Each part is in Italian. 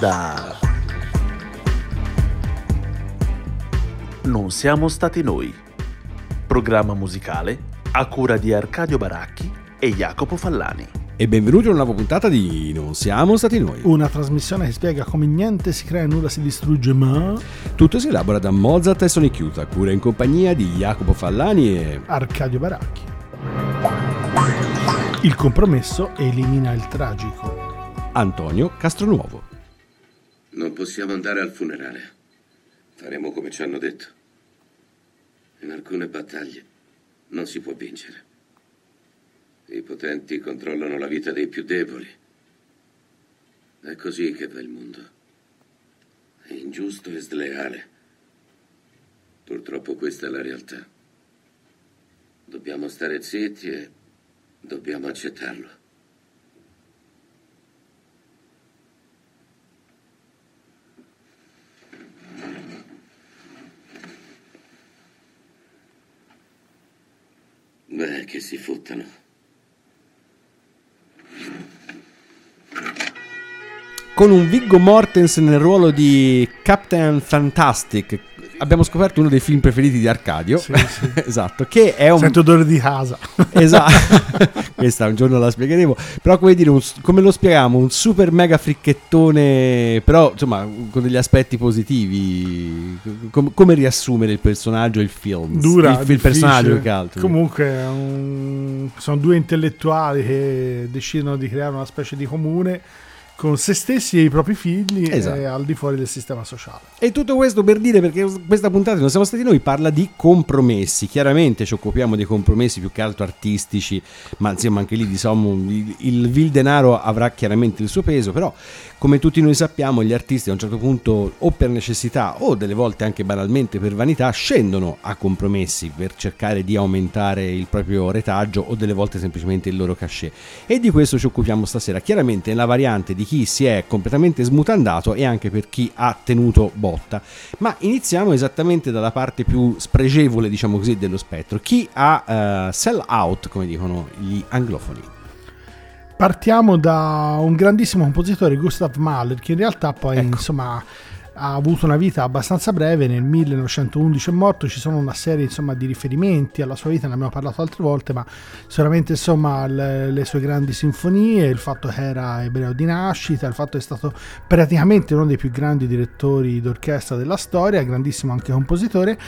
Onda. Non siamo stati noi. Programma musicale a cura di Arcadio Baracchi e Jacopo Fallani. E benvenuti a una nuova puntata di Non siamo stati noi. Una trasmissione che spiega come niente si crea e nulla si distrugge, ma Tutto si elabora da Mozart e Sonic Youth, a cura in compagnia di Jacopo Fallani e... Arcadio Baracchi. Il compromesso elimina il tragico. Antonio Castronuovo. Possiamo andare al funerale. Faremo come ci hanno detto. In alcune battaglie non si può vincere. I potenti controllano la vita dei più deboli. È così che va il mondo. È ingiusto e sleale. Purtroppo questa è la realtà. Dobbiamo stare zitti e dobbiamo accettarlo. Beh, che si fottano. Con un Viggo Mortensen nel ruolo di Captain Fantastic, abbiamo scoperto uno dei film preferiti di Arcadio. Sì, sì. esatto, che è un... Sento odore di casa. Esatto, questa un giorno la spiegheremo. Però come dire, un- come lo spieghiamo? Un super mega fricchettone, però insomma con degli aspetti positivi. Com- come riassumere il personaggio e il film? Dura, il, il personaggio più che altro. Comunque un- sono due intellettuali che decidono di creare una specie di comune con se stessi e i propri figli Esatto. e al di fuori del sistema sociale. E tutto questo per dire perché questa puntata non siamo stati noi parla di compromessi. Chiaramente ci occupiamo dei compromessi più che altro artistici, ma insomma anche lì diciamo il, il vil denaro avrà chiaramente il suo peso, però come tutti noi sappiamo gli artisti a un certo punto o per necessità o delle volte anche banalmente per vanità scendono a compromessi per cercare di aumentare il proprio retaggio o delle volte semplicemente il loro cachet. E di questo ci occupiamo stasera, chiaramente nella variante di chi si è completamente smutandato e anche per chi ha tenuto botta. Ma iniziamo esattamente dalla parte più spregevole, diciamo così, dello spettro. Chi ha eh, sell out, come dicono gli anglofoni. Partiamo da un grandissimo compositore, Gustav Mahler, che in realtà poi Ecco. insomma ha avuto una vita abbastanza breve, nel 1911 è morto, ci sono una serie insomma, di riferimenti alla sua vita, ne abbiamo parlato altre volte, ma sicuramente insomma le, le sue grandi sinfonie, il fatto che era ebreo di nascita, il fatto che è stato praticamente uno dei più grandi direttori d'orchestra della storia, grandissimo anche compositore.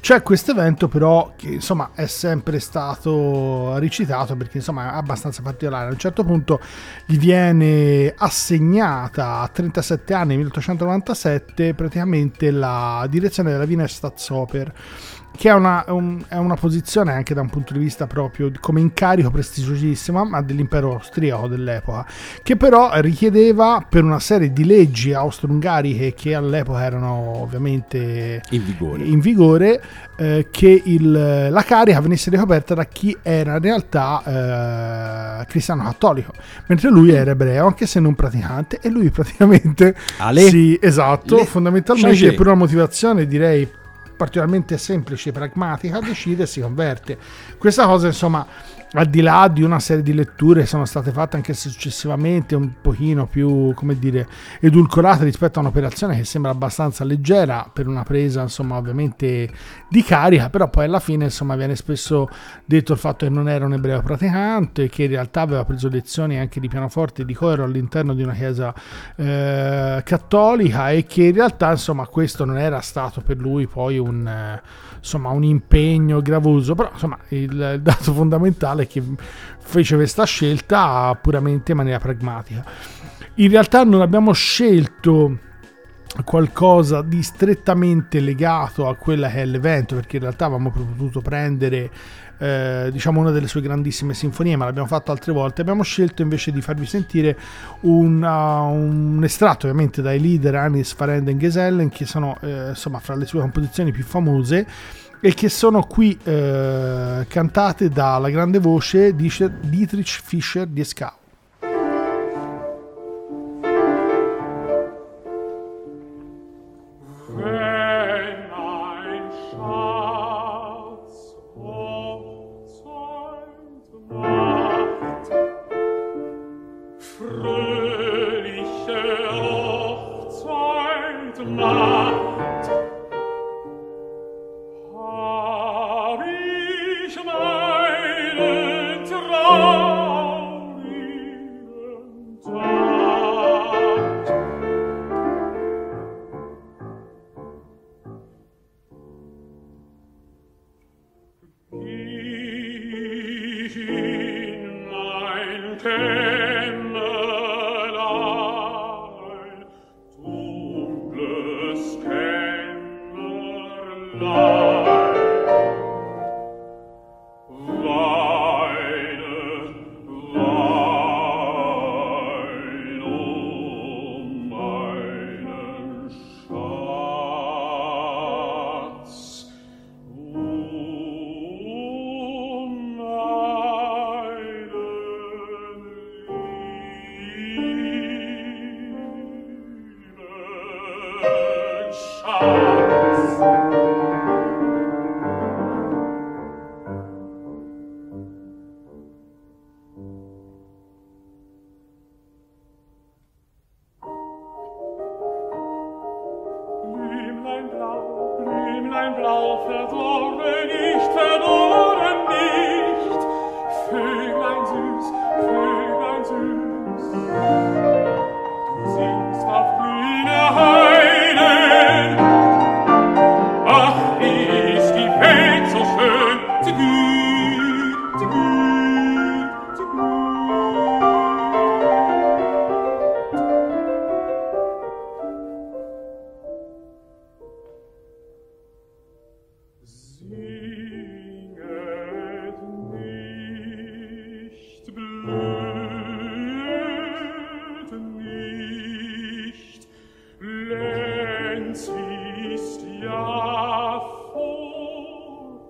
C'è questo evento però che insomma è sempre stato recitato perché insomma è abbastanza particolare. A un certo punto gli viene assegnata a 37 anni, nel 1897, praticamente la direzione della Wiener Staatsoper che è una, un- è una posizione anche da un punto di vista proprio come incarico prestigiosissima, ma dell'impero austriaco dell'epoca, che però richiedeva per una serie di leggi austro-ungariche che all'epoca erano ovviamente In vigore. in vigore eh, che il- la carica venisse ricoperta da chi era in realtà eh, cristiano cattolico, mentre lui era ebreo, anche se non praticante, e lui praticamente Ale? sì, esatto, Le- fondamentalmente Changé. per una motivazione direi particolarmente semplice e pragmatica decide e si converte. Questa cosa insomma al di là di una serie di letture che sono state fatte anche successivamente un pochino più come dire edulcorate rispetto a un'operazione che sembra abbastanza leggera per una presa insomma ovviamente di carica però poi alla fine insomma viene spesso detto il fatto che non era un ebreo praticante che in realtà aveva preso lezioni anche di pianoforte e di coro all'interno di una chiesa eh, cattolica e che in realtà insomma questo non era stato per lui poi un, insomma, un impegno gravoso. Però insomma il, il dato fondamentale è che fece questa scelta puramente in maniera pragmatica. In realtà non abbiamo scelto qualcosa di strettamente legato a quella che è l'evento perché in realtà avevamo potuto prendere eh, diciamo una delle sue grandissime sinfonie ma l'abbiamo fatto altre volte. Abbiamo scelto invece di farvi sentire un, uh, un estratto ovviamente dai leader Anis Farenden Gesellen che sono eh, insomma fra le sue composizioni più famose e che sono qui eh, cantate dalla grande voce di Dietrich Fischer di Escau Wenn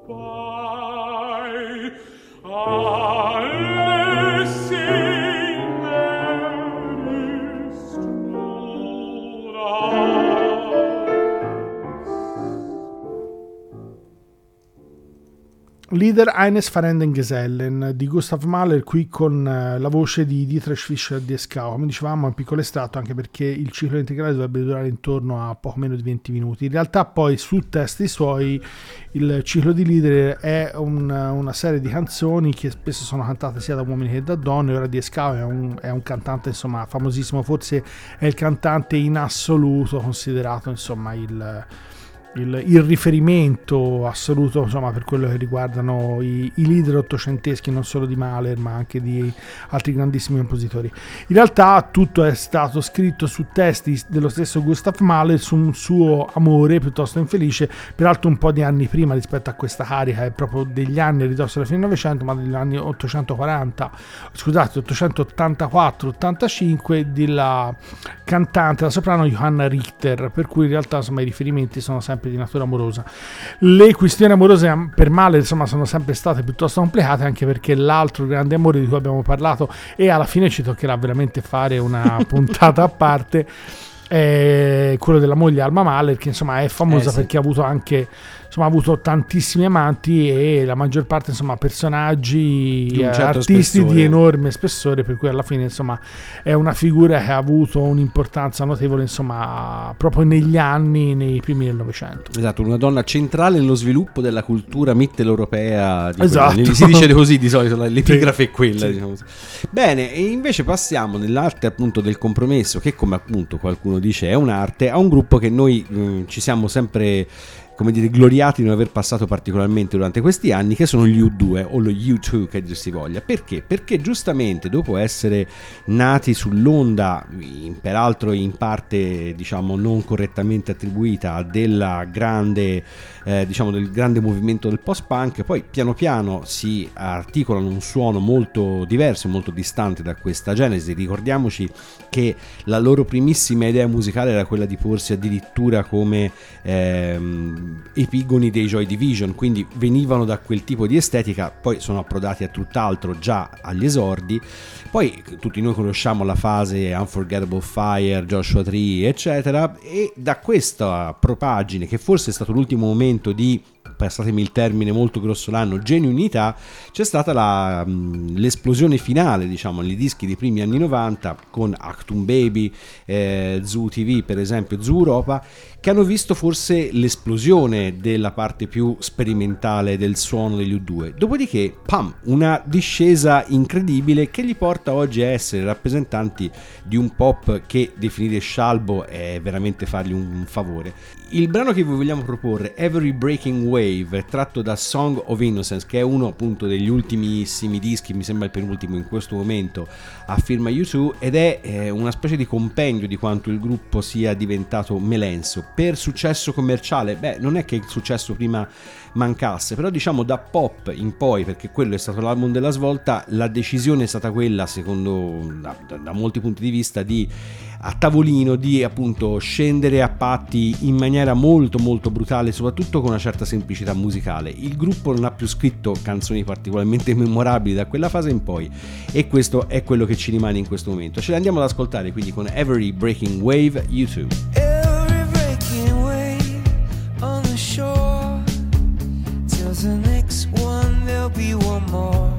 Bye. Leader eines Verenden Gesellen di Gustav Mahler qui con eh, la voce di Dietrich Fischer di Escao come dicevamo è un piccolo estratto anche perché il ciclo integrale dovrebbe durare intorno a poco meno di 20 minuti. In realtà poi sul testi suoi il ciclo di Leader è un- una serie di canzoni che spesso sono cantate sia da uomini che da donne. Ora di Escao è è un cantante insomma famosissimo forse è il cantante in assoluto considerato insomma il il, il riferimento assoluto insomma, per quello che riguardano i, i leader ottocenteschi non solo di Mahler ma anche di altri grandissimi compositori. In realtà tutto è stato scritto su testi dello stesso Gustav Mahler su un suo amore piuttosto infelice peraltro un po' di anni prima rispetto a questa carica è proprio degli anni a ridosso della fine del Novecento ma degli anni 840 scusate 884-85 della cantante la soprano Johanna Richter per cui in realtà insomma i riferimenti sono sempre di natura amorosa le questioni amorose am- per Mahler insomma sono sempre state piuttosto complicate anche perché l'altro grande amore di cui abbiamo parlato e alla fine ci toccherà veramente fare una puntata a parte è quello della moglie Alma Mahler che insomma è famosa Eh, sì. perché ha avuto anche insomma ha avuto tantissimi amanti e la maggior parte insomma personaggi Di eh, certo artisti spessore. di enorme spessore per cui alla fine insomma è una figura che ha avuto un'importanza notevole insomma proprio negli anni nei primi del Novecento Esatto, una donna centrale nello sviluppo della cultura mitteleuropea. Di Esatto. Si dice così di solito, l'epigrafe Sì. è quella. Sì. diciamo. Bene, e invece passiamo nell'arte appunto del compromesso, che come appunto qualcuno dice è un'arte, a un gruppo che noi mm, ci siamo sempre come dire, gloriati di non aver passato particolarmente durante questi anni, che sono gli U2 o lo U2 che dir si voglia. Perché? Perché giustamente dopo essere nati sull'onda, in- peraltro in parte diciamo non correttamente attribuita, della grande, eh, diciamo, del grande movimento del post-punk, poi piano piano si articolano un suono molto diverso, molto distante da questa genesi. Ricordiamoci che la loro primissima idea musicale era quella di porsi addirittura come ehm, epigoni dei Joy Division, quindi venivano da quel tipo di estetica, poi sono approdati a tutt'altro già agli esordi. Poi tutti noi conosciamo la fase Unforgettable Fire, Joshua Tree, eccetera, e da questa propagine, che forse è stato l'ultimo momento di passatemi il termine molto grossolano, genuinità, c'è stata la, l'esplosione finale, diciamo, nei dischi dei primi anni 90 con Actum Baby, eh, Zoo TV, per esempio, Zoo Europa, che hanno visto forse l'esplosione della parte più sperimentale del suono degli U2. Dopodiché, pam, una discesa incredibile che li porta oggi a essere rappresentanti di un pop che definire scialbo è veramente fargli un favore. Il brano che vi vogliamo proporre, Every Breaking Wave, tratto da Song of Innocence, che è uno appunto degli ultimissimi dischi, mi sembra il penultimo in questo momento, a firma U2, ed è eh, una specie di compendio di quanto il gruppo sia diventato melenso. Per successo commerciale, beh, non è che il successo prima mancasse, però diciamo da pop in poi, perché quello è stato l'album della svolta, la decisione è stata quella, secondo da, da molti punti di vista, di a tavolino di appunto scendere a patti in maniera molto molto brutale, soprattutto con una certa semplicità musicale. Il gruppo non ha più scritto canzoni particolarmente memorabili da quella fase in poi e questo è quello che ci rimane in questo momento. Ce le andiamo ad ascoltare quindi con Every Breaking Wave YouTube. The next one there'll be one more.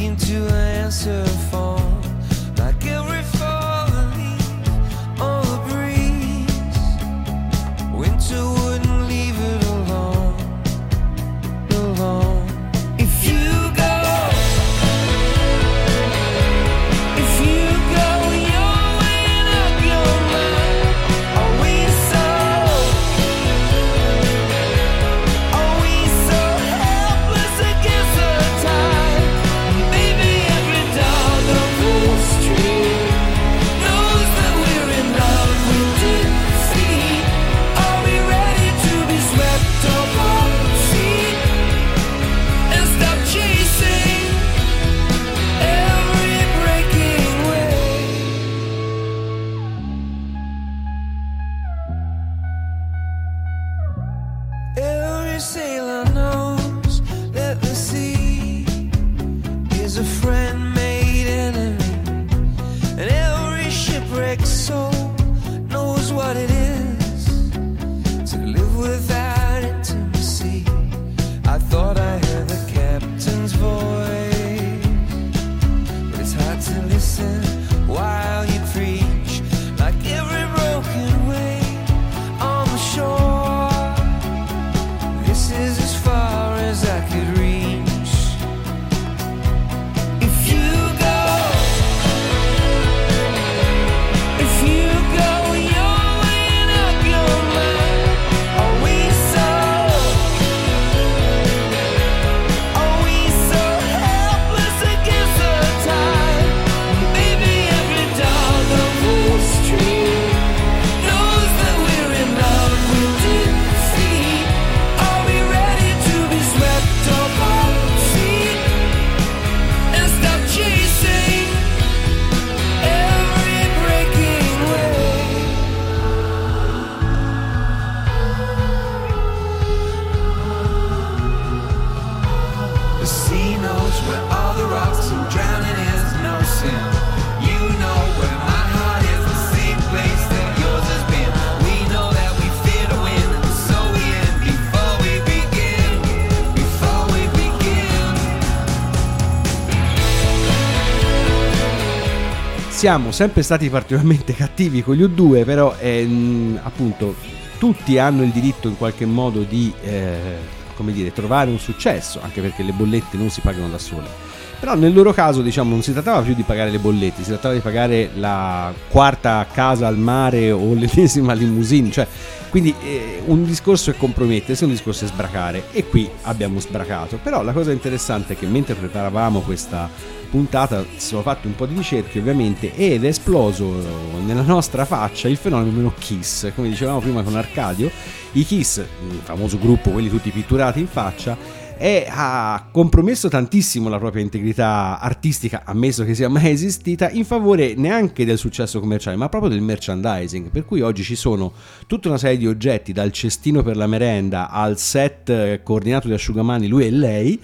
looking to answer for. free. Siamo sempre stati particolarmente cattivi con gli U2, però ehm, appunto tutti hanno il diritto in qualche modo di eh, come dire, trovare un successo, anche perché le bollette non si pagano da sole. Però nel loro caso, diciamo, non si trattava più di pagare le bollette, si trattava di pagare la quarta casa al mare o l'ennesima limousine, cioè quindi eh, un discorso è compromettersi, un discorso è sbracare e qui abbiamo sbracato. Però la cosa interessante è che mentre preparavamo questa puntata ci sono fatti un po' di ricerche ovviamente ed è esploso nella nostra faccia il fenomeno Kiss, come dicevamo prima con Arcadio, i Kiss, il famoso gruppo, quelli tutti pitturati in faccia, e ha compromesso tantissimo la propria integrità artistica, ammesso che sia mai esistita, in favore neanche del successo commerciale, ma proprio del merchandising. Per cui oggi ci sono tutta una serie di oggetti, dal cestino per la merenda al set coordinato di asciugamani lui e lei,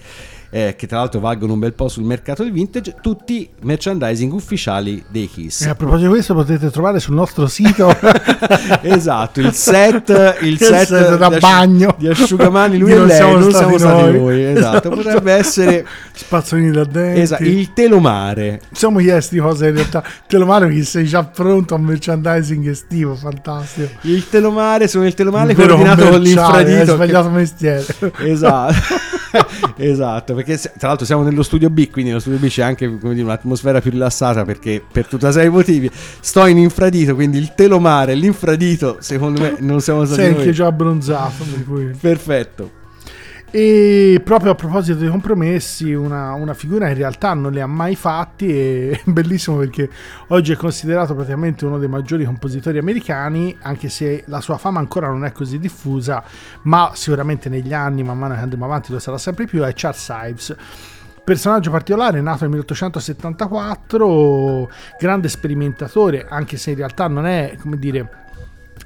eh, che tra l'altro valgono un bel po' sul mercato del vintage, tutti merchandising ufficiali dei Kiss. E a proposito di questo potete trovare sul nostro sito esatto, il set, il set, set da di bagno. di asciugamani lui Di e lei, siamo non siamo stati noi. noi. Esatto, potrebbe essere spazzolini da denti. esatto, il telomare. Siamo chiesti cosa in realtà te lo male che sei già pronto a un merchandising estivo, fantastico. Il telomare, sono il telomare coordinato con l'infradito. Hai che- sbagliato mestiere. Esatto, esatto, perché tra l'altro siamo nello studio B, quindi nello studio B c'è anche come dire, un'atmosfera più rilassata perché per tutta serie di motivi sto in infradito, quindi il telomare l'infradito secondo me non siamo stati Sei anche già abbronzato. per cui- Perfetto. E proprio a proposito dei compromessi, una, una figura in realtà non li ha mai fatti e è bellissimo perché oggi è considerato praticamente uno dei maggiori compositori americani, anche se la sua fama ancora non è così diffusa, ma sicuramente negli anni, man mano che andremo avanti, lo sarà sempre più, è Charles Ives. Personaggio particolare, nato nel 1874, grande sperimentatore, anche se in realtà non è, come dire,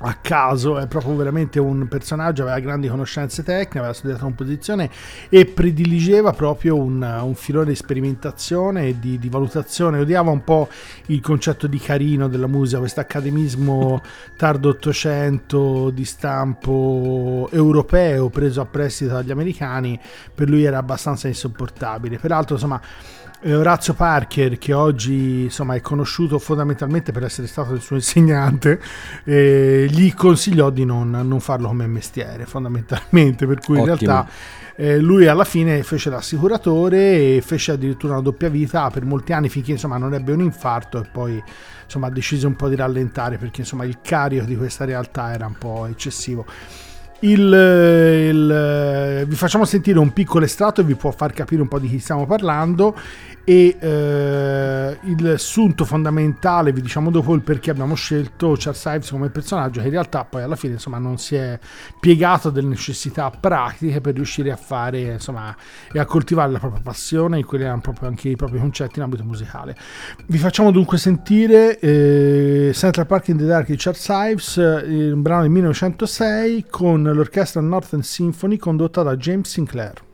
a caso, è proprio veramente un personaggio, aveva grandi conoscenze tecniche, aveva studiato composizione e prediligeva proprio un, un filone di sperimentazione e di, di valutazione, odiava un po' il concetto di carino della musica, questo accademismo tardo ottocento di stampo europeo preso a prestito dagli americani, per lui era abbastanza insopportabile. Peraltro, insomma, Orazio Parker, che oggi insomma, è conosciuto fondamentalmente per essere stato il suo insegnante, eh, gli consigliò di non, non farlo come mestiere, fondamentalmente. Per cui in Ottimo. realtà eh, lui alla fine fece l'assicuratore e fece addirittura una doppia vita per molti anni finché insomma, non ebbe un infarto e poi insomma, decise un po' di rallentare perché insomma, il carico di questa realtà era un po' eccessivo. Il, il- vi facciamo sentire un piccolo estratto e vi può far capire un po' di chi stiamo parlando e eh, il sunto fondamentale vi diciamo dopo il perché abbiamo scelto Charles Ives come personaggio che in realtà poi alla fine insomma non si è piegato delle necessità pratiche per riuscire a fare insomma e a coltivare la propria passione e quelli erano proprio anche i propri concetti in ambito musicale. Vi facciamo dunque sentire eh, Central Park in the Dark di Charles Ives eh, un brano del 1906 con l'orchestra Northern Symphony condotta da James Sinclair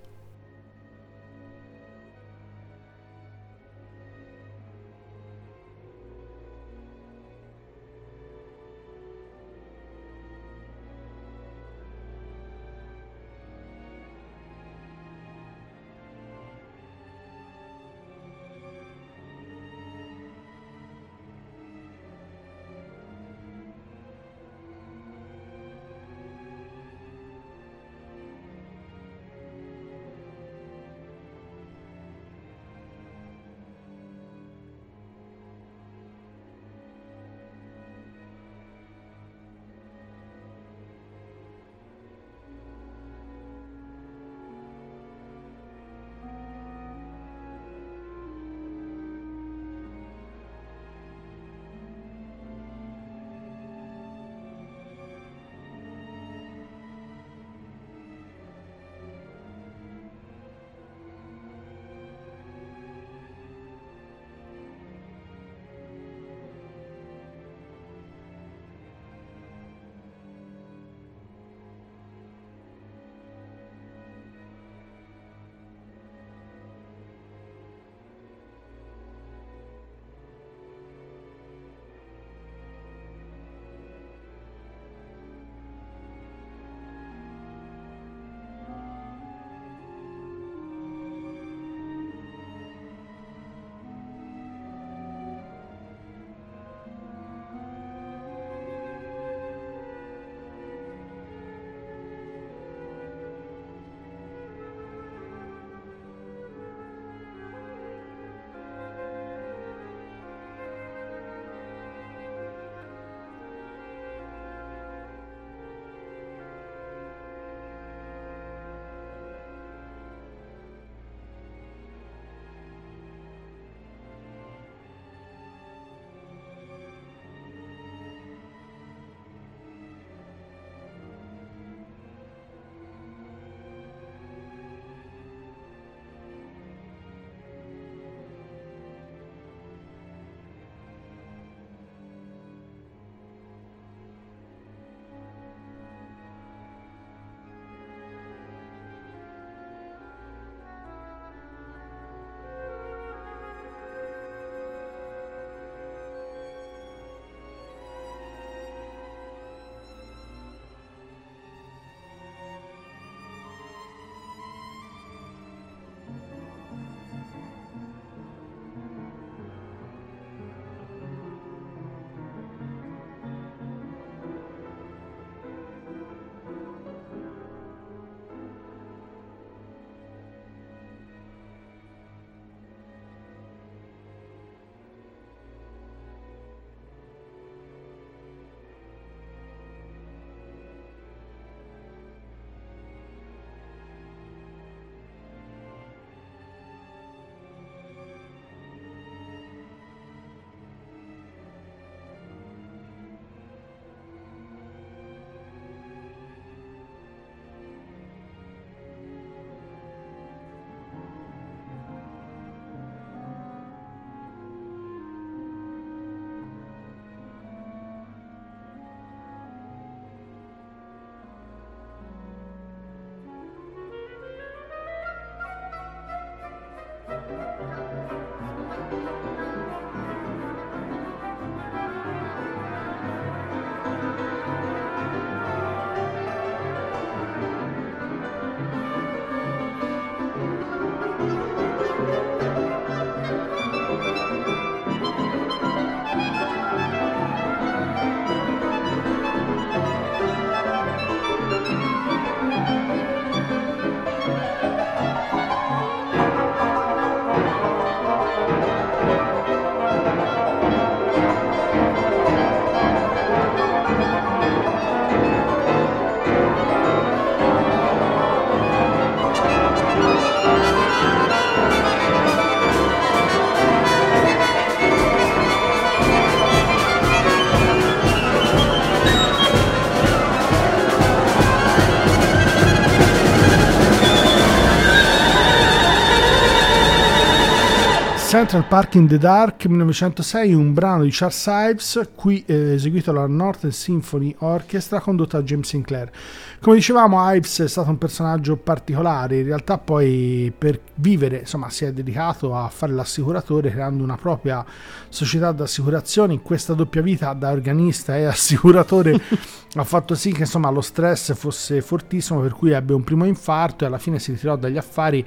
Central Park in the Dark 1906, un brano di Charles Ives, qui eh, eseguito dalla Northern Symphony Orchestra condotta da James Sinclair. Come dicevamo, Ives è stato un personaggio particolare, in realtà poi per vivere insomma, si è dedicato a fare l'assicuratore creando una propria società d'assicurazione in questa doppia vita da organista e assicuratore ha fatto sì che insomma, lo stress fosse fortissimo per cui ebbe un primo infarto e alla fine si ritirò dagli affari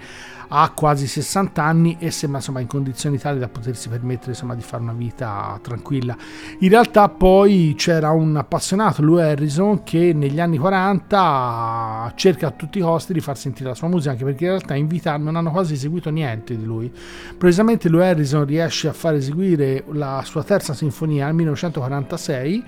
a quasi 60 anni e sembra insomma, in condizioni tali da potersi permettere insomma, di fare una vita tranquilla. In realtà poi c'era un appassionato, Lou Harrison, che negli anni 40 cerca a tutti i costi di far sentire la sua musica, anche perché in realtà in vita non hanno quasi eseguito niente di lui. Precisamente Lou Harrison riesce a far eseguire la sua terza sinfonia nel 1946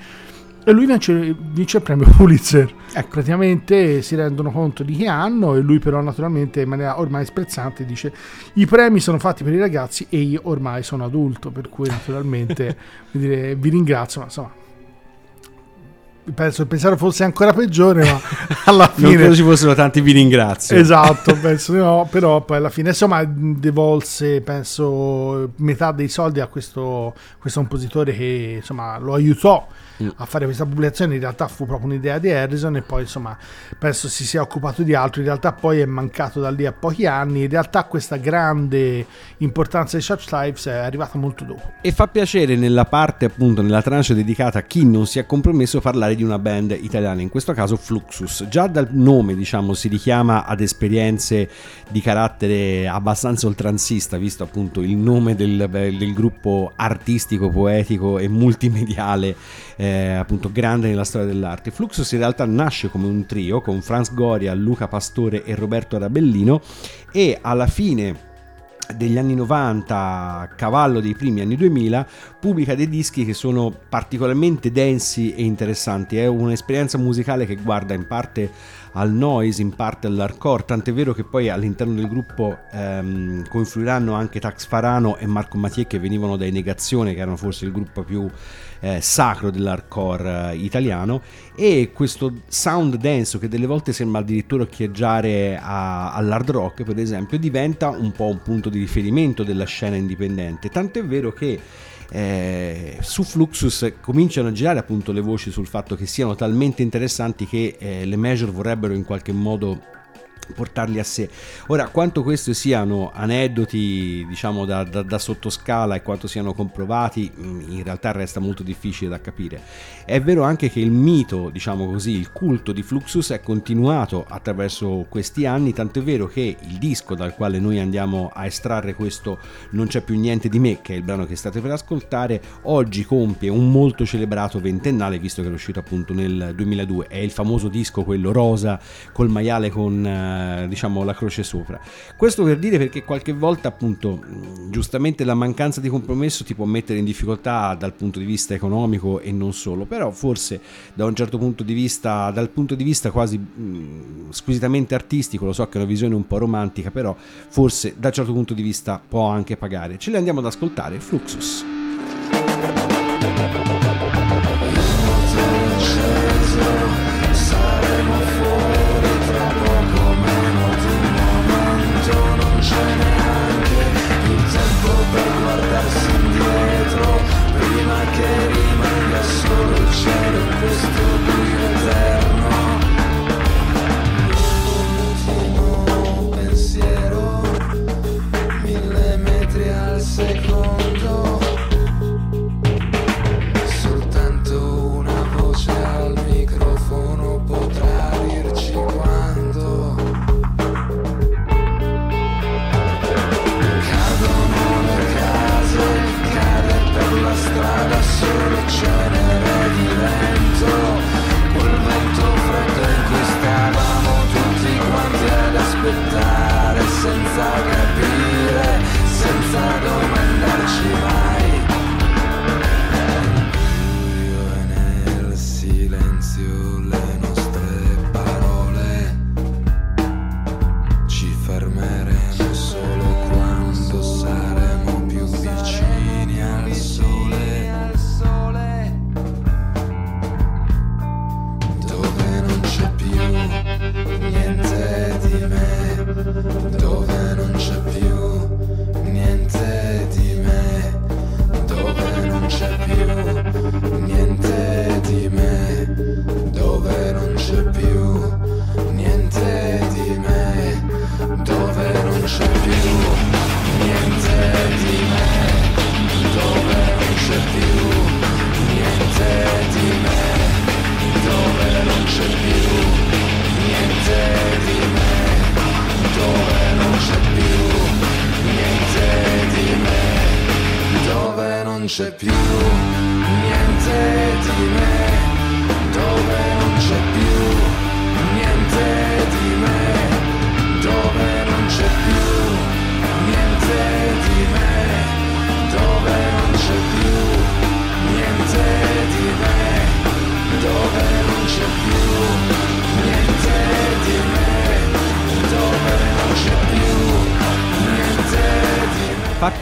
e lui vince, vince il premio Pulitzer. Ecco. Praticamente si rendono conto di che hanno e lui però naturalmente in maniera ormai sprezzante dice i premi sono fatti per i ragazzi e io ormai sono adulto, per cui naturalmente dire, vi ringrazio, ma insomma penso il pensiero fosse ancora peggiore, ma alla Non fine... credo ci fossero tanti vi ringrazio. Esatto, penso di no, però poi alla fine insomma devolse penso metà dei soldi a questo, questo compositore che insomma lo aiutò Mm. a fare questa pubblicazione, in realtà fu proprio un'idea di Harrison e poi insomma penso si sia occupato di altro, in realtà poi è mancato da lì a pochi anni, in realtà questa grande importanza di Such Lives è arrivata molto dopo. E fa piacere nella parte, appunto, nella tranche dedicata a chi non si è compromesso, parlare di una band italiana, in questo caso Fluxus. Già dal nome, diciamo, si richiama ad esperienze di carattere abbastanza oltranzista, visto appunto il nome del, del gruppo artistico, poetico e multimediale, eh, appunto grande nella storia dell'arte. Fluxus in realtà nasce come un trio con Franz Goria, Luca Pastore e Roberto Arabellino e alla fine degli anni 90, a cavallo dei primi anni 2000, pubblica dei dischi che sono particolarmente densi e interessanti. È un'esperienza musicale che guarda in parte al noise, in parte all'hardcore, tant'è vero che poi all'interno del gruppo ehm, confluiranno anche Tax Farano e Marco Mathieu che venivano dai Negazione, che erano forse il gruppo più eh, sacro dell'hardcore eh, italiano. E questo sound denso che delle volte sembra addirittura occhieggiare a- all'hard rock per esempio diventa un po' un punto di riferimento della scena indipendente. Tant'è vero che eh, su Fluxus cominciano a girare appunto le voci sul fatto che siano talmente interessanti che eh, le major vorrebbero in qualche modo portarli a sé. Ora, quanto questi siano aneddoti, diciamo, da, da, da sottoscala e quanto siano comprovati, mh, in realtà resta molto difficile da capire. È vero anche che il mito, diciamo così, il culto di Fluxus è continuato attraverso questi anni, tant'è vero che il disco dal quale noi andiamo a estrarre questo Non c'è più niente di me, che è il brano che state per ascoltare, oggi compie un molto celebrato ventennale, visto che è uscito appunto nel 2002. È il famoso disco, quello rosa, col maiale con... eh, diciamo la croce sopra. Questo per dire perché qualche volta appunto giustamente la mancanza di compromesso ti può mettere in difficoltà dal punto di vista economico e non solo, però forse da un certo punto di vista, dal punto di vista quasi mh, squisitamente artistico, lo so che è una visione un po' romantica, però forse da un certo punto di vista può anche pagare. Ce le andiamo ad ascoltare, Fluxus.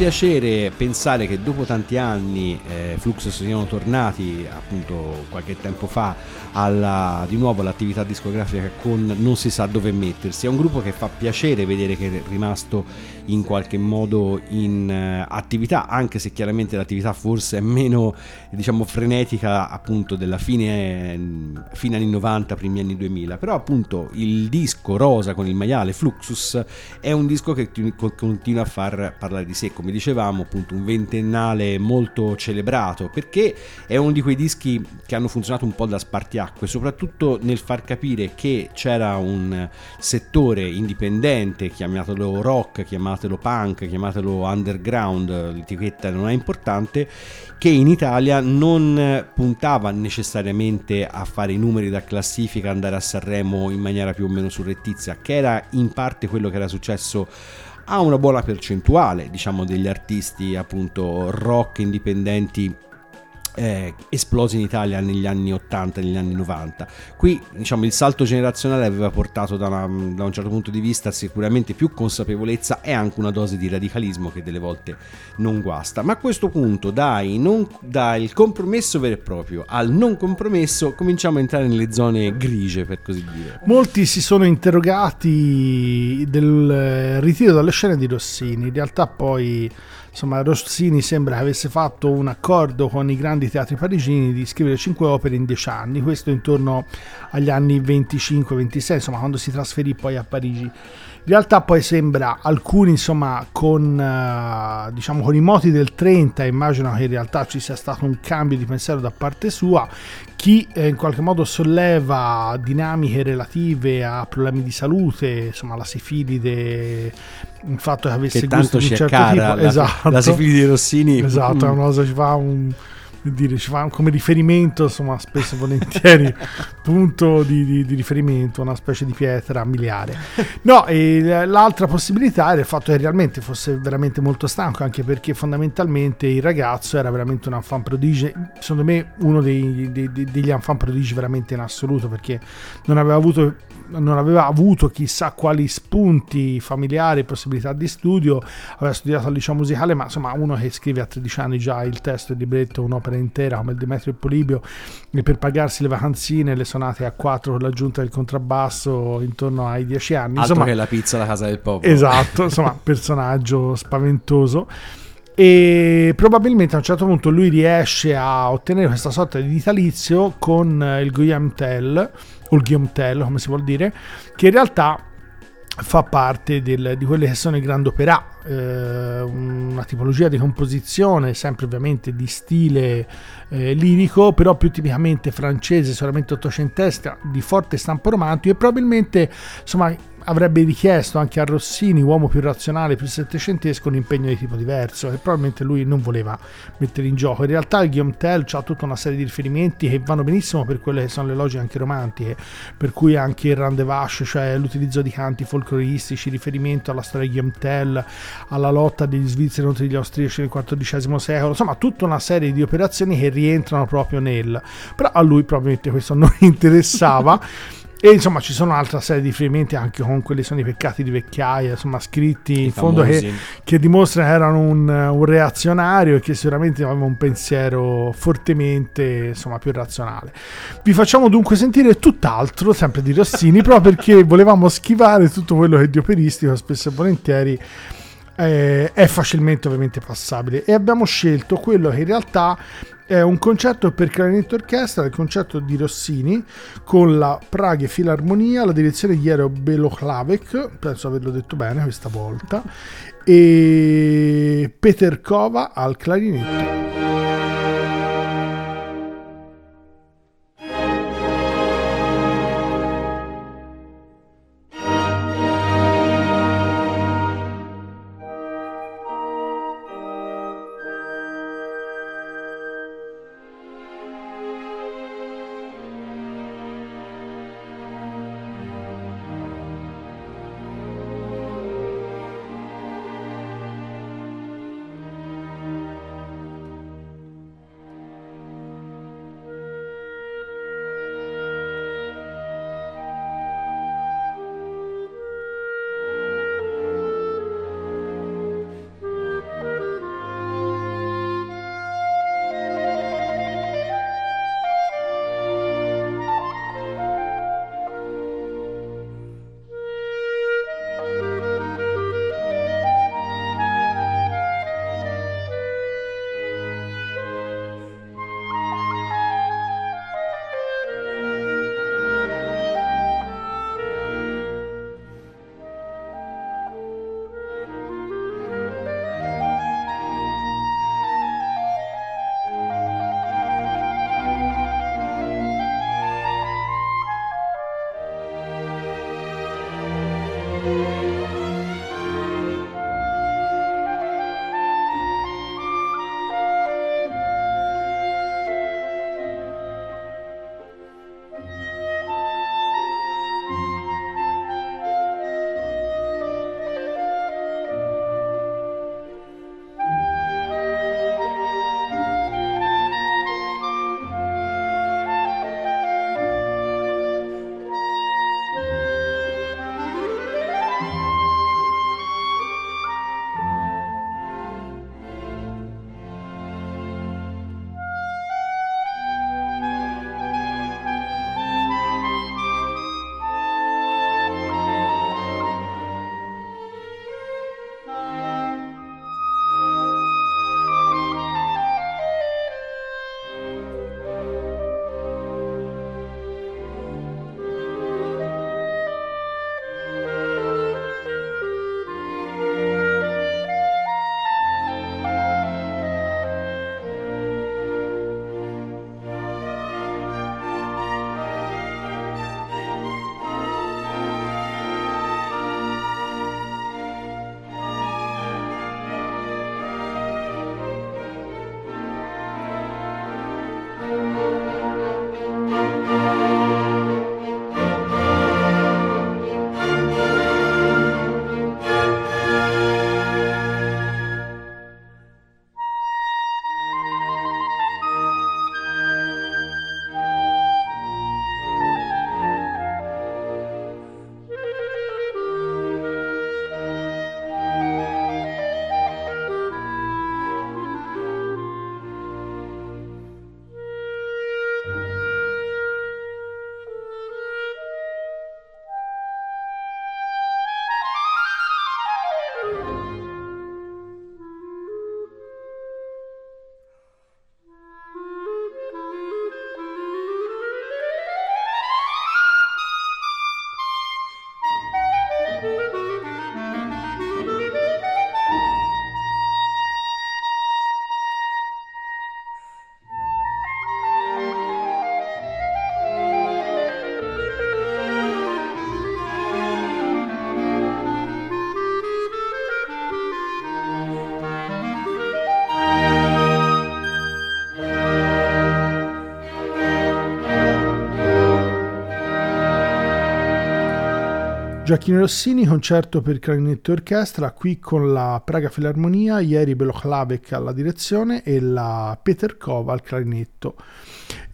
Piacere pensare che dopo tanti anni eh, Fluxus siano tornati appunto qualche tempo fa alla- di nuovo all'attività discografica con Non si sa dove mettersi. È un gruppo che fa piacere vedere che è rimasto in qualche modo in eh, attività, anche se chiaramente l'attività forse è meno diciamo frenetica appunto della fine, fine anni 90, primi anni 2000. Però appunto il disco rosa con il maiale Fluxus è un disco che ti- co- continua a far parlare di sé, come dicevamo, appunto un ventennale molto celebrato, perché è uno di quei dischi che hanno funzionato un po' da spartiacque, soprattutto nel far capire che c'era un settore indipendente, chiamatelo rock, chiamatelo punk, chiamatelo underground, l'etichetta non è importante, che in Italia non puntava necessariamente a fare i numeri da classifica, andare a Sanremo in maniera più o meno surrettizia, che era in parte quello che era successo a una buona percentuale, diciamo, degli artisti appunto rock indipendenti eh, esplosi in Italia negli anni 80 negli anni 90 qui diciamo il salto generazionale aveva portato da, una- da un certo punto di vista sicuramente più consapevolezza e anche una dose di radicalismo che delle volte non guasta. Ma a questo punto dai, non, dal compromesso vero e proprio. Al non compromesso cominciamo a entrare nelle zone grigie per così dire. Molti si sono interrogati del eh, ritiro dalle scene di Rossini. In realtà poi insomma Rossini sembra che avesse fatto un accordo con i grandi teatri parigini di scrivere cinque opere in dieci anni, questo intorno agli anni 25-26, insomma quando si trasferì poi a Parigi. In realtà poi sembra alcuni insomma con, eh, diciamo, con i moti del 30, immagino che in realtà ci sia stato un cambio di pensiero da parte sua, chi eh, in qualche modo solleva dinamiche relative a problemi di salute, insomma la sifilide, il fatto che avesse che gusti tanto di un certo cara tipo, la, esatto. la sifilide di Rossini Esatto, è una cosa che ci fa un dire, ci fa come riferimento, insomma, spesso e volentieri punto di, di- di riferimento, una specie di pietra miliare. No, e l'altra possibilità era il fatto che realmente fosse veramente molto stanco, anche perché fondamentalmente il ragazzo era veramente un enfant prodige, secondo me uno dei- dei- dei- degli enfant prodigi veramente in assoluto, perché non aveva avuto non aveva avuto chissà quali spunti familiari, possibilità di studio, aveva studiato al liceo musicale, ma insomma uno che scrive a 13 anni già il testo e il libretto, un'opera intera come il Demetrio e Polibio, e per pagarsi le vacanzine, le sonate a 4 con l'aggiunta del contrabbasso intorno ai 10 anni. altro Insomma, che la pizza alla casa del popolo Esatto, insomma, personaggio spaventoso. E probabilmente a un certo punto lui riesce a ottenere questa sorta di vitalizio con il Guillaume Tell, o il Tell, come si vuol dire, che in realtà fa parte del- di quelle che sono i grandi opera, eh, una tipologia di composizione, sempre ovviamente di stile eh, lirico, però più tipicamente francese, solamente ottocentesca, di forte stampo romantico e probabilmente insomma avrebbe richiesto anche a Rossini, uomo più razionale, più settecentesco, un impegno di tipo diverso e probabilmente lui non voleva mettere in gioco. In realtà il Guillaume Tell ha tutta una serie di riferimenti che vanno benissimo per quelle che sono le logiche anche romantiche, per cui anche il Randevash, cioè l'utilizzo di canti folcloristici, riferimento alla storia di Guillaume Tell, alla lotta degli svizzeri contro gli austriaci nel XIV secolo, insomma tutta una serie di operazioni che rientrano proprio nel... però a lui probabilmente questo non interessava. E insomma ci sono altre serie di riferimenti anche con quelli sono i peccati di vecchiaia, insomma scritti in fondo che, che dimostrano che erano un, un reazionario e che sicuramente aveva un pensiero fortemente insomma più razionale. Vi facciamo dunque sentire tutt'altro, sempre di Rossini, proprio perché volevamo schivare tutto quello che è di operistico, spesso e volentieri eh, è facilmente ovviamente passabile e abbiamo scelto quello che in realtà è un concerto per clarinetto orchestra, il concerto di Rossini con la Prague Filarmonia, la direzione di Jero Beloklavek, penso averlo detto bene questa volta, e Peter Kova al clarinetto. Giacchino Rossini, concerto per clarinetto e orchestra, qui con la Praga Filarmonia, ieri Beloklavek alla direzione e la Peter Kova al clarinetto.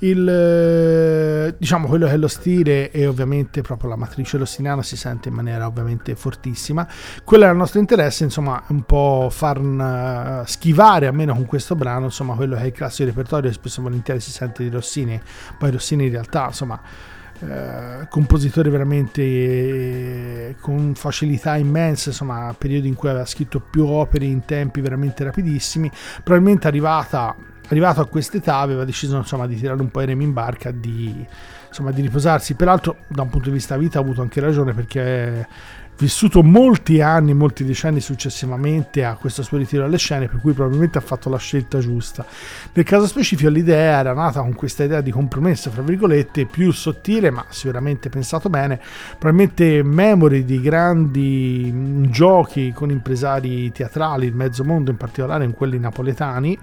Il, eh, diciamo quello che è lo stile e ovviamente proprio la matrice rossiniana si sente in maniera ovviamente fortissima. Quello è il nostro interesse, insomma, un po' far uh, schivare almeno con questo brano, insomma, quello che è il classico repertorio che spesso e volentieri si sente di Rossini. Poi Rossini in realtà, insomma, eh, compositore veramente eh, con facilità immense, insomma, periodi in cui aveva scritto più opere in tempi veramente rapidissimi. Probabilmente arrivata, arrivato a quest'età aveva deciso insomma, di tirare un po' i remi in barca, di, insomma, di riposarsi. Peraltro, da un punto di vista vita, ha avuto anche ragione perché vissuto molti anni, molti decenni successivamente a questo suo ritiro alle scene, per cui probabilmente ha fatto la scelta giusta. Nel caso specifico l'idea era nata con questa idea di compromesso, fra virgolette, più sottile, ma sicuramente pensato bene, probabilmente memory di grandi giochi con impresari teatrali, il mezzo mondo in particolare, in quelli napoletani,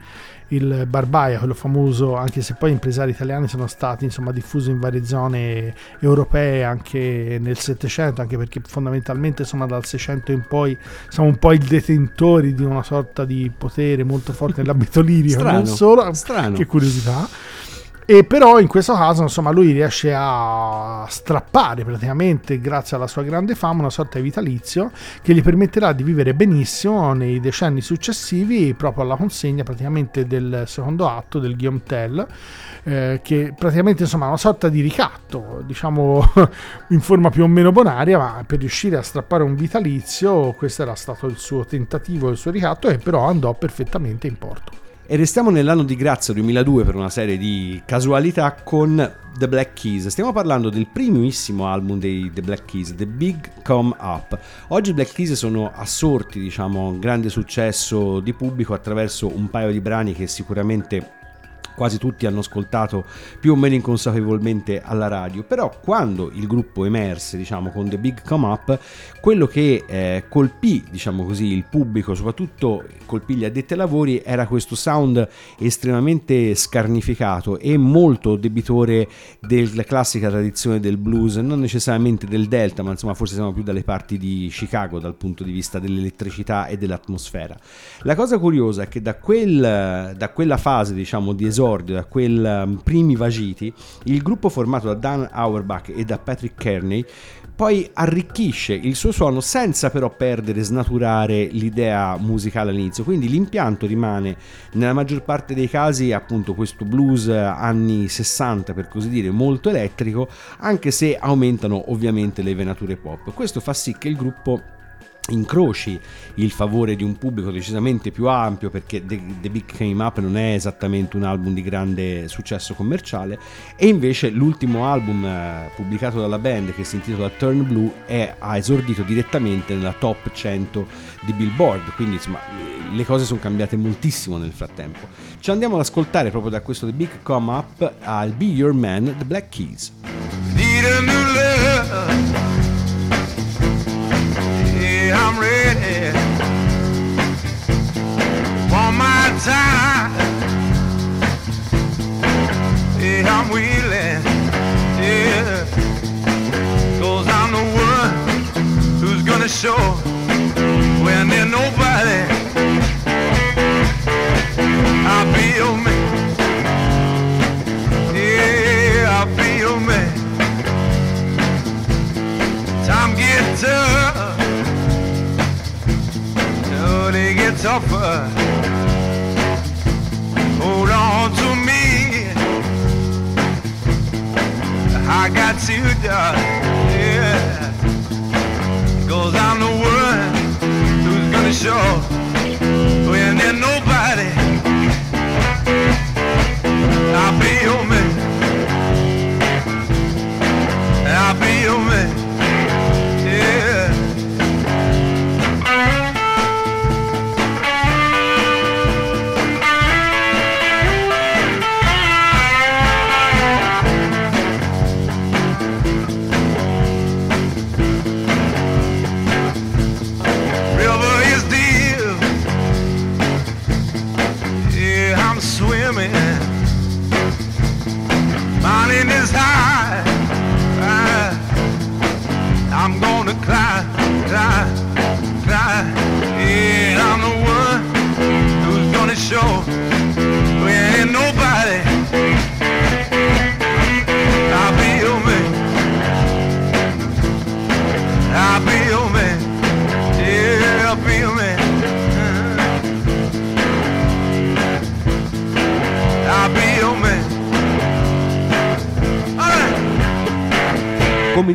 il Barbaia, quello famoso, anche se poi impresari italiani sono stati insomma, diffusi in varie zone europee anche nel Settecento, anche perché fondamentalmente insomma, dal 600 in poi siamo un po' i detentori di una sorta di potere molto forte nell'ambito lirico, Strano, non solo, strano. che curiosità. E però in questo caso, insomma, lui riesce a strappare praticamente, grazie alla sua grande fama, una sorta di vitalizio che gli permetterà di vivere benissimo nei decenni successivi, proprio alla consegna praticamente del secondo atto del Guillaume Tell, eh, che praticamente insomma è una sorta di ricatto, diciamo in forma più o meno bonaria, ma per riuscire a strappare un vitalizio, questo era stato il suo tentativo, il suo ricatto, e però andò perfettamente in porto. E restiamo nell'anno di grazia 2002 per una serie di casualità con The Black Keys. Stiamo parlando del primissimo album dei The Black Keys, The Big Come Up. Oggi i Black Keys sono assorti, diciamo, un grande successo di pubblico attraverso un paio di brani che sicuramente quasi tutti hanno ascoltato più o meno inconsapevolmente alla radio, però quando il gruppo emerse, diciamo, con The Big Come Up, quello che eh, colpì, diciamo così, il pubblico, soprattutto colpì gli addetti ai lavori, era questo sound estremamente scarnificato e molto debitore della classica tradizione del blues, non necessariamente del delta, ma insomma forse siamo più dalle parti di Chicago dal punto di vista dell'elettricità e dell'atmosfera. La cosa curiosa è che da, quel, da quella fase, diciamo, di esordio, da quei um, primi vagiti, il gruppo formato da Dan Auerbach e da Patrick Kearney poi arricchisce il suo suono senza però perdere snaturare l'idea musicale all'inizio. Quindi l'impianto rimane nella maggior parte dei casi appunto questo blues anni 60 per così dire molto elettrico, anche se aumentano ovviamente le venature pop. Questo fa sì che il gruppo incroci il favore di un pubblico decisamente più ampio perché The, The, Big Came Up non è esattamente un album di grande successo commerciale e invece l'ultimo album eh, pubblicato dalla band che si intitola Turn Blue è, ha esordito direttamente nella top 100 di Billboard. Quindi insomma le cose sono cambiate moltissimo nel frattempo. Ci andiamo ad ascoltare proprio da questo The Big Come Up al Be Your Man The Black Keys. Need a new love. I'm ready. Want my time. Yeah, I'm willing. Yeah. Cause I'm the one who's gonna show when there's nobody. Be your man. Yeah, be your man. Time get tough. Tougher. Uh, hold on to me. I got you, darling. Yeah. Cause I'm the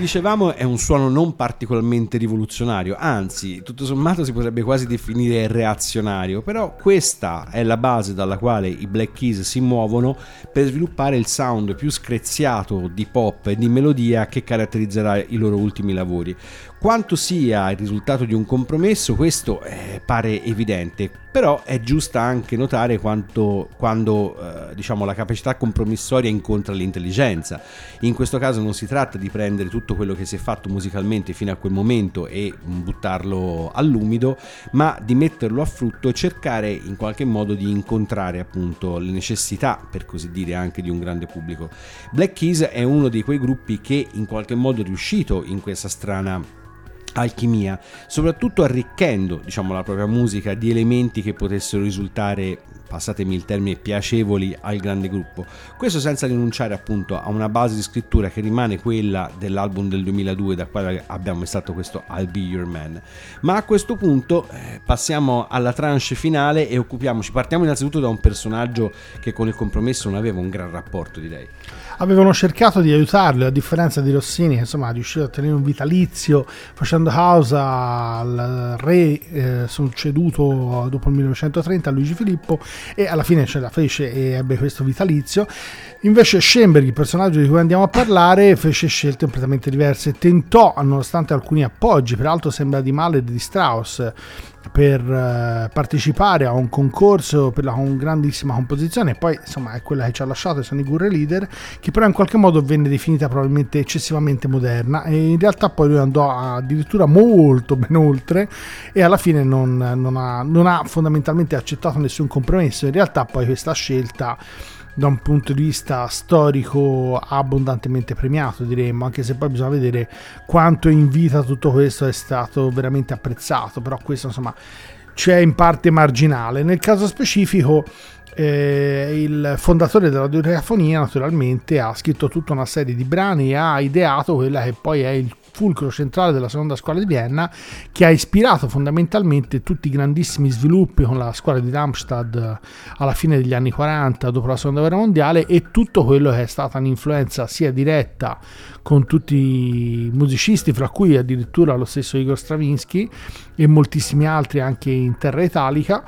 dicevamo è un suono non particolarmente rivoluzionario, anzi tutto sommato si potrebbe quasi definire reazionario, però questa è la base dalla quale i Black Keys si muovono per sviluppare il sound più screziato di pop e di melodia che caratterizzerà i loro ultimi lavori. Quanto sia il risultato di un compromesso, questo eh, pare evidente, però è giusta anche notare quanto, quando eh, diciamo, la capacità compromissoria incontra l'intelligenza. In questo caso non si tratta di prendere tutto quello che si è fatto musicalmente fino a quel momento e buttarlo all'umido, ma di metterlo a frutto e cercare in qualche modo di incontrare appunto le necessità, per così dire, anche di un grande pubblico. Black Keys è uno di quei gruppi che in qualche modo è riuscito in questa strana alchimia, soprattutto arricchendo diciamo, la propria musica di elementi che potessero risultare, passatemi il termine, piacevoli al grande gruppo. Questo senza rinunciare appunto a una base di scrittura che rimane quella dell'album del 2002 da quale abbiamo estratto questo I'll Be Your Man. Ma a questo punto eh, passiamo alla tranche finale e occupiamoci, partiamo innanzitutto da un personaggio che con il compromesso non aveva un gran rapporto direi. Avevano cercato di aiutarlo, a differenza di Rossini, che insomma è riuscito a ottenere un vitalizio facendo causa al re eh, succeduto dopo il 1930 a Luigi Filippo e alla fine ce la fece e ebbe questo vitalizio. Invece Schoenberg, il personaggio di cui andiamo a parlare, fece scelte completamente diverse, tentò, nonostante alcuni appoggi, peraltro sembra di Mahler e di Strauss, per eh, partecipare a un concorso per la grandissima composizione, poi insomma è quella che ci ha lasciato, sono i Gurre Leader, che però in qualche modo venne definita probabilmente eccessivamente moderna. E in realtà poi lui andò addirittura molto ben oltre e alla fine non, non ha, non ha fondamentalmente accettato nessun compromesso, in realtà poi questa scelta da un punto di vista storico abbondantemente premiato diremmo anche se poi bisogna vedere quanto in vita tutto questo è stato veramente apprezzato però questo insomma c'è in parte marginale. Nel caso specifico eh, il fondatore della radiofonia naturalmente ha scritto tutta una serie di brani e ha ideato quella che poi è il fulcro centrale della seconda scuola di Vienna che ha ispirato fondamentalmente tutti i grandissimi sviluppi con la scuola di Darmstadt alla fine degli anni 40 dopo la seconda guerra mondiale e tutto quello che è stata un'influenza sia diretta con tutti i musicisti fra cui addirittura lo stesso Igor Stravinsky e moltissimi altri anche in terra italica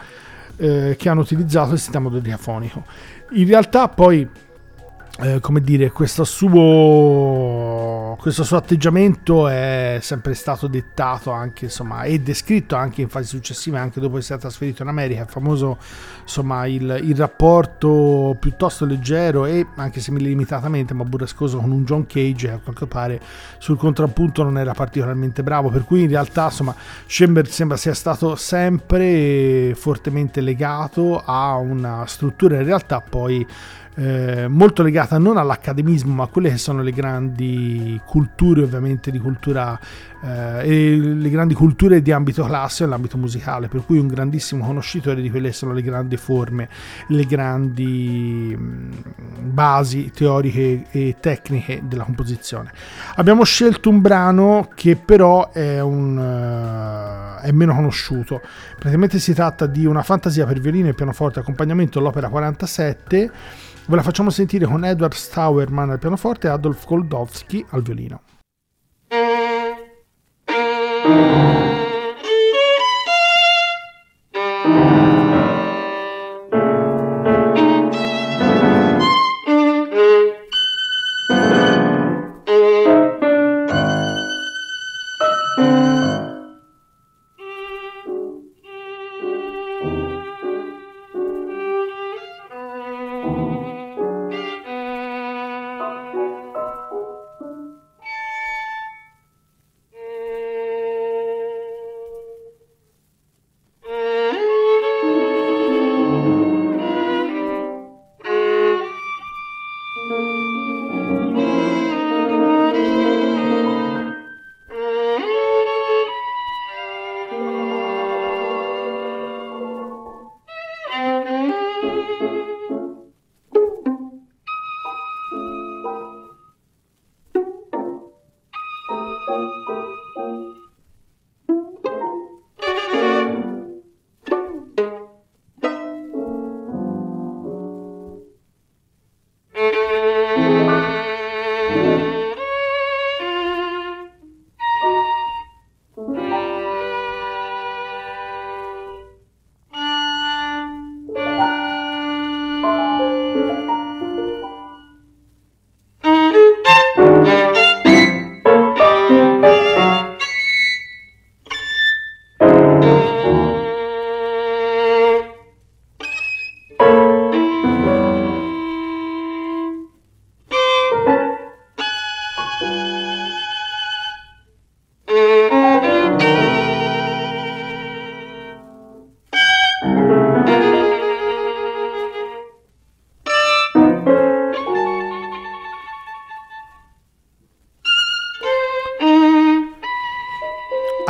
eh, che hanno utilizzato il sistema dodecafonico in realtà poi eh, come dire, questo suo, questo suo atteggiamento è sempre stato dettato anche, insomma, e descritto anche in fasi successive, anche dopo che si è trasferito in America. È famoso, insomma, il, il rapporto piuttosto leggero e anche se limitatamente, ma burrascoso con un John Cage, che a quanto pare sul contrappunto non era particolarmente bravo. Per cui in realtà, insomma, Schoenberg sembra sia stato sempre fortemente legato a una struttura in realtà poi eh, molto legata non all'accademismo ma a quelle che sono le grandi culture ovviamente di cultura eh, e le grandi culture di ambito classico e l'ambito musicale per cui un grandissimo conoscitore di quelle che sono le grandi forme le grandi mh, basi teoriche e tecniche della composizione. Abbiamo scelto un brano che però è, un, uh, è meno conosciuto. Praticamente si tratta di una fantasia per violino e pianoforte accompagnamento all'opera 47 Ve la facciamo sentire con Edward Stauerman al pianoforte e Adolf Goldowski al violino.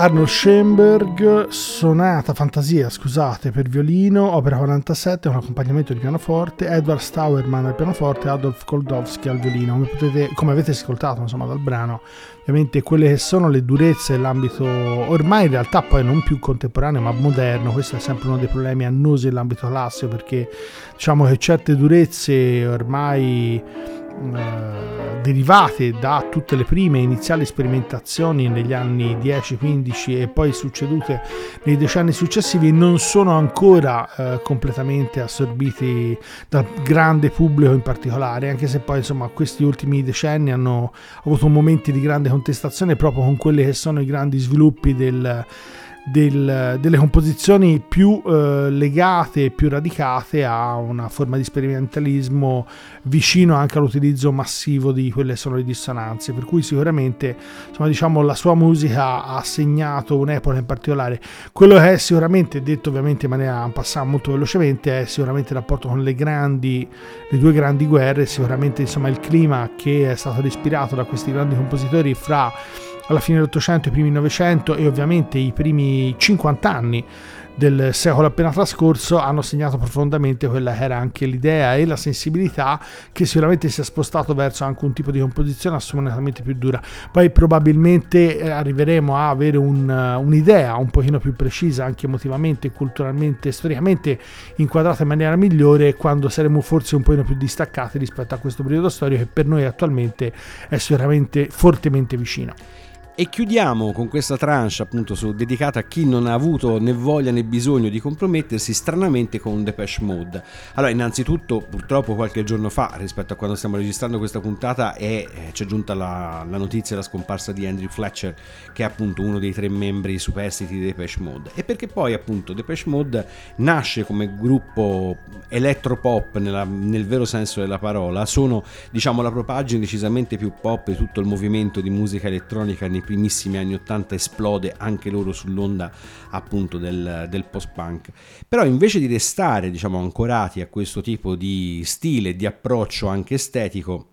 Arnold Schoenberg, sonata, fantasia, scusate, per violino, opera 47, un accompagnamento di pianoforte, Edward Stauerman al pianoforte Adolf Koldowski al violino. Come, potete, come avete ascoltato insomma, dal brano, ovviamente quelle che sono le durezze dell'ambito, ormai in realtà poi non più contemporaneo ma moderno, questo è sempre uno dei problemi annosi dell'ambito classico perché diciamo che certe durezze ormai eh, derivate da tutte le prime iniziali sperimentazioni negli anni 10-15 e poi succedute nei decenni successivi non sono ancora eh, completamente assorbiti dal grande pubblico in particolare, anche se poi insomma questi ultimi decenni hanno avuto momenti di grande contestazione proprio con quelli che sono i grandi sviluppi del del, delle composizioni più eh, legate, più radicate a una forma di sperimentalismo vicino anche all'utilizzo massivo di quelle sono le dissonanze, per cui sicuramente insomma, diciamo, la sua musica ha segnato un'epoca in particolare. Quello che è sicuramente, detto ovviamente in maniera passata molto velocemente, è sicuramente il rapporto con le grandi, le due grandi guerre, sicuramente insomma, il clima che è stato ispirato da questi grandi compositori fra alla fine dell'Ottocento, i primi Novecento e ovviamente i primi 50 anni del secolo appena trascorso hanno segnato profondamente quella che era anche l'idea e la sensibilità che sicuramente si è spostato verso anche un tipo di composizione assolutamente più dura. Poi probabilmente eh, arriveremo a avere un, un'idea un pochino più precisa anche emotivamente, culturalmente, storicamente inquadrata in maniera migliore quando saremo forse un pochino più distaccati rispetto a questo periodo storico che per noi attualmente è sicuramente fortemente vicino. E chiudiamo con questa tranche appunto su, dedicata a chi non ha avuto né voglia né bisogno di compromettersi stranamente con Depeche Mode. Allora innanzitutto purtroppo qualche giorno fa rispetto a quando stiamo registrando questa puntata è, eh, c'è giunta la, la notizia della scomparsa di Andrew Fletcher che è appunto uno dei tre membri superstiti di Depeche Mode. E perché poi appunto Depeche Mode nasce come gruppo elettropop nella, nel vero senso della parola, sono diciamo la propagine decisamente più pop di tutto il movimento di musica elettronica nei primissimi anni 80 esplode anche loro sull'onda appunto del, del post-punk. Però invece di restare diciamo ancorati a questo tipo di stile, di approccio anche estetico,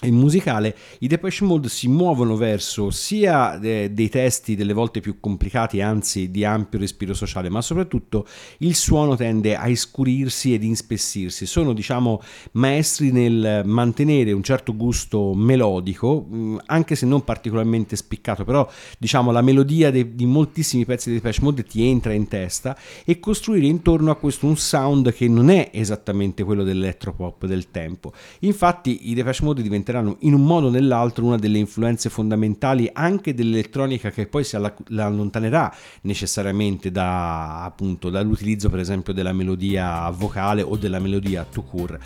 e musicale, i Depeche Mode si muovono verso sia eh, dei testi delle volte più complicati, anzi di ampio respiro sociale, ma soprattutto il suono tende a iscurirsi ed inspessirsi. Sono, diciamo, maestri nel mantenere un certo gusto melodico, mh, anche se non particolarmente spiccato, però diciamo la melodia de- di moltissimi pezzi di Depeche Mode ti entra in testa e costruire intorno a questo un sound che non è esattamente quello dell'elettropop del tempo. Infatti i Depeche Mode diventano diventeranno in un modo o nell'altro una delle influenze fondamentali anche dell'elettronica che poi si allontanerà necessariamente da, appunto, dall'utilizzo per esempio della melodia vocale o della melodia to cure.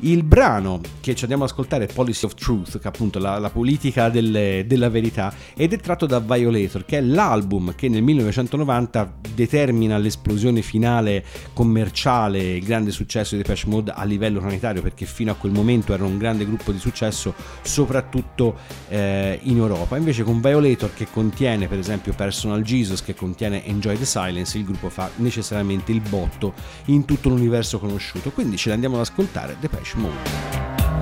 Il brano che ci andiamo ad ascoltare è Policy of Truth, che appunto la, la politica delle, della verità, ed è tratto da Violator, che è l'album che nel 1990 determina l'esplosione finale commerciale, il grande successo di Depeche Mode a livello planetario, perché fino a quel momento era un grande gruppo di successo successo soprattutto eh, in Europa. Invece con Violator che contiene per esempio Personal Jesus, che contiene Enjoy the Silence, il gruppo fa necessariamente il botto in tutto l'universo conosciuto. Quindi ce l'andiamo ad ascoltare, Depeche Mode.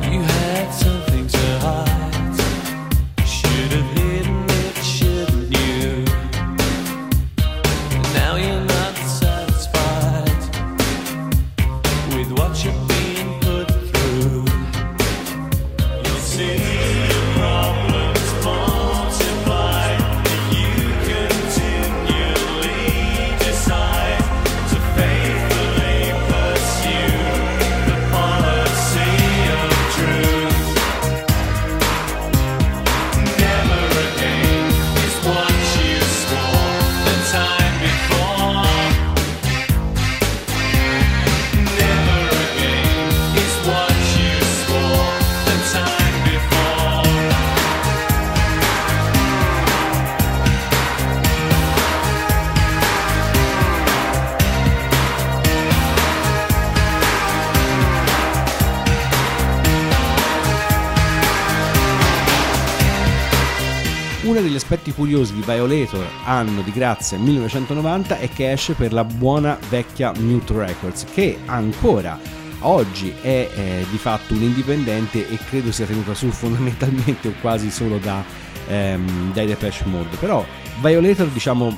Degli aspetti curiosi di Violator, anno di grazia 1990, è che esce per la buona vecchia Mute Records, che ancora oggi è eh, di fatto un indipendente e credo sia tenuta su fondamentalmente o quasi solo da, ehm, dai Depeche Mode. Però Violator, diciamo,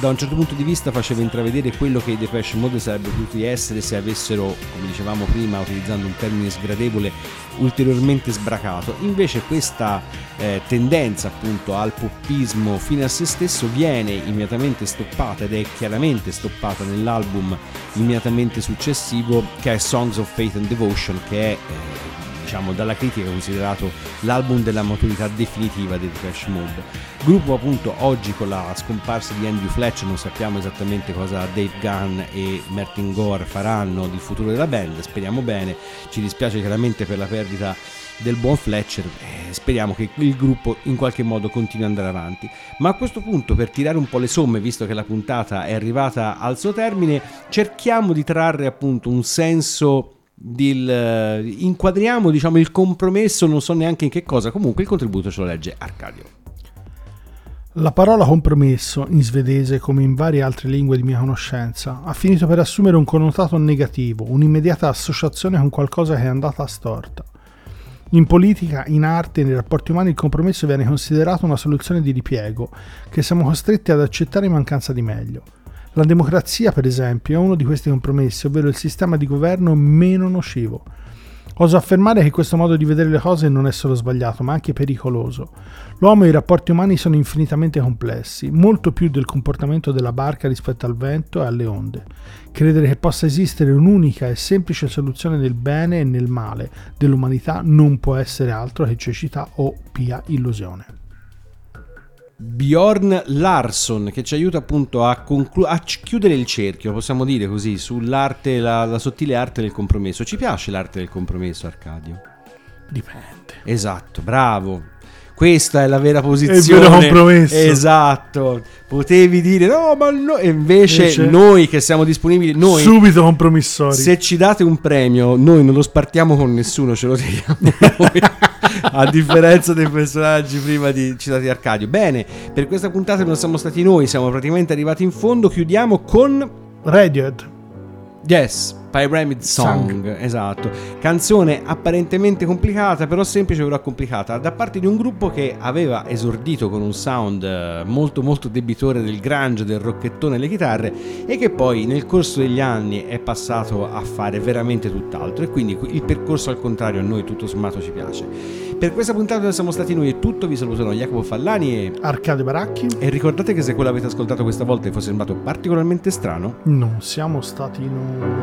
da un certo punto di vista faceva intravedere quello che i Depeche Mode sarebbero potuti essere se avessero, come dicevamo prima, utilizzando un termine sgradevole, ulteriormente sbracato. Invece questa eh, tendenza appunto al poppismo fine a se stesso viene immediatamente stoppata ed è chiaramente stoppata nell'album immediatamente successivo che è Songs of Faith and Devotion che è eh, diciamo dalla critica considerato l'album della maturità definitiva dei Depeche Mode. Gruppo appunto oggi con la scomparsa di Andrew Fletcher non sappiamo esattamente cosa Dave Gunn e Martin Gore faranno di futuro della band, speriamo bene, ci dispiace chiaramente per la perdita del buon Fletcher, eh, speriamo che il gruppo in qualche modo continui ad andare avanti. Ma a questo punto, per tirare un po' le somme, visto che la puntata è arrivata al suo termine, cerchiamo di trarre appunto un senso del, eh, inquadriamo diciamo il compromesso non so neanche in che cosa comunque il contributo ce lo legge Arcadio La parola compromesso, in svedese come in varie altre lingue di mia conoscenza, ha finito per assumere un connotato negativo, un'immediata associazione con qualcosa che è andata storta. In politica, in arte nei rapporti umani il compromesso viene considerato una soluzione di ripiego che siamo costretti ad accettare in mancanza di meglio. La democrazia, per esempio, è uno di questi compromessi, ovvero il sistema di governo meno nocivo. Oso affermare che questo modo di vedere le cose non è solo sbagliato, ma anche pericoloso. L'uomo e i rapporti umani sono infinitamente complessi, molto più del comportamento della barca rispetto al vento e alle onde. Credere che possa esistere un'unica e semplice soluzione nel bene e nel male dell'umanità non può essere altro che cecità o pia illusione. Bjorn Larsson che ci aiuta appunto a, conclu- a chiudere il cerchio, possiamo dire così, sull'arte, la, la sottile arte del compromesso. Ci piace l'arte del compromesso, Arcadio? Dipende. Esatto, bravo. Questa è la vera posizione. È il vero compromesso. Esatto. Potevi dire no, ma no. E invece, Invece- noi che siamo disponibili, noi Subito compromissori. se ci date un premio, noi non lo spartiamo con nessuno, ce lo tiriamo noi. A differenza dei personaggi prima di citati di Arcadio. Bene, per questa puntata non siamo stati noi, siamo praticamente arrivati in fondo. Chiudiamo con Radiohead. Yes, Pyramid Song, esatto. Canzone apparentemente complicata, però semplice però complicata, da parte di un gruppo che aveva esordito con un sound eh, molto molto debitore del grunge, del rocchettone e le chitarre e che poi nel corso degli anni è passato a fare veramente tutt'altro e quindi il percorso al contrario a noi tutto sommato ci piace. Per questa puntata siamo stati noi è tutto, vi salutano Jacopo Fallani e... Arcade Baracchi. E ricordate che se quello avete ascoltato questa volta vi fosse sembrato particolarmente strano, Non siamo stati noi.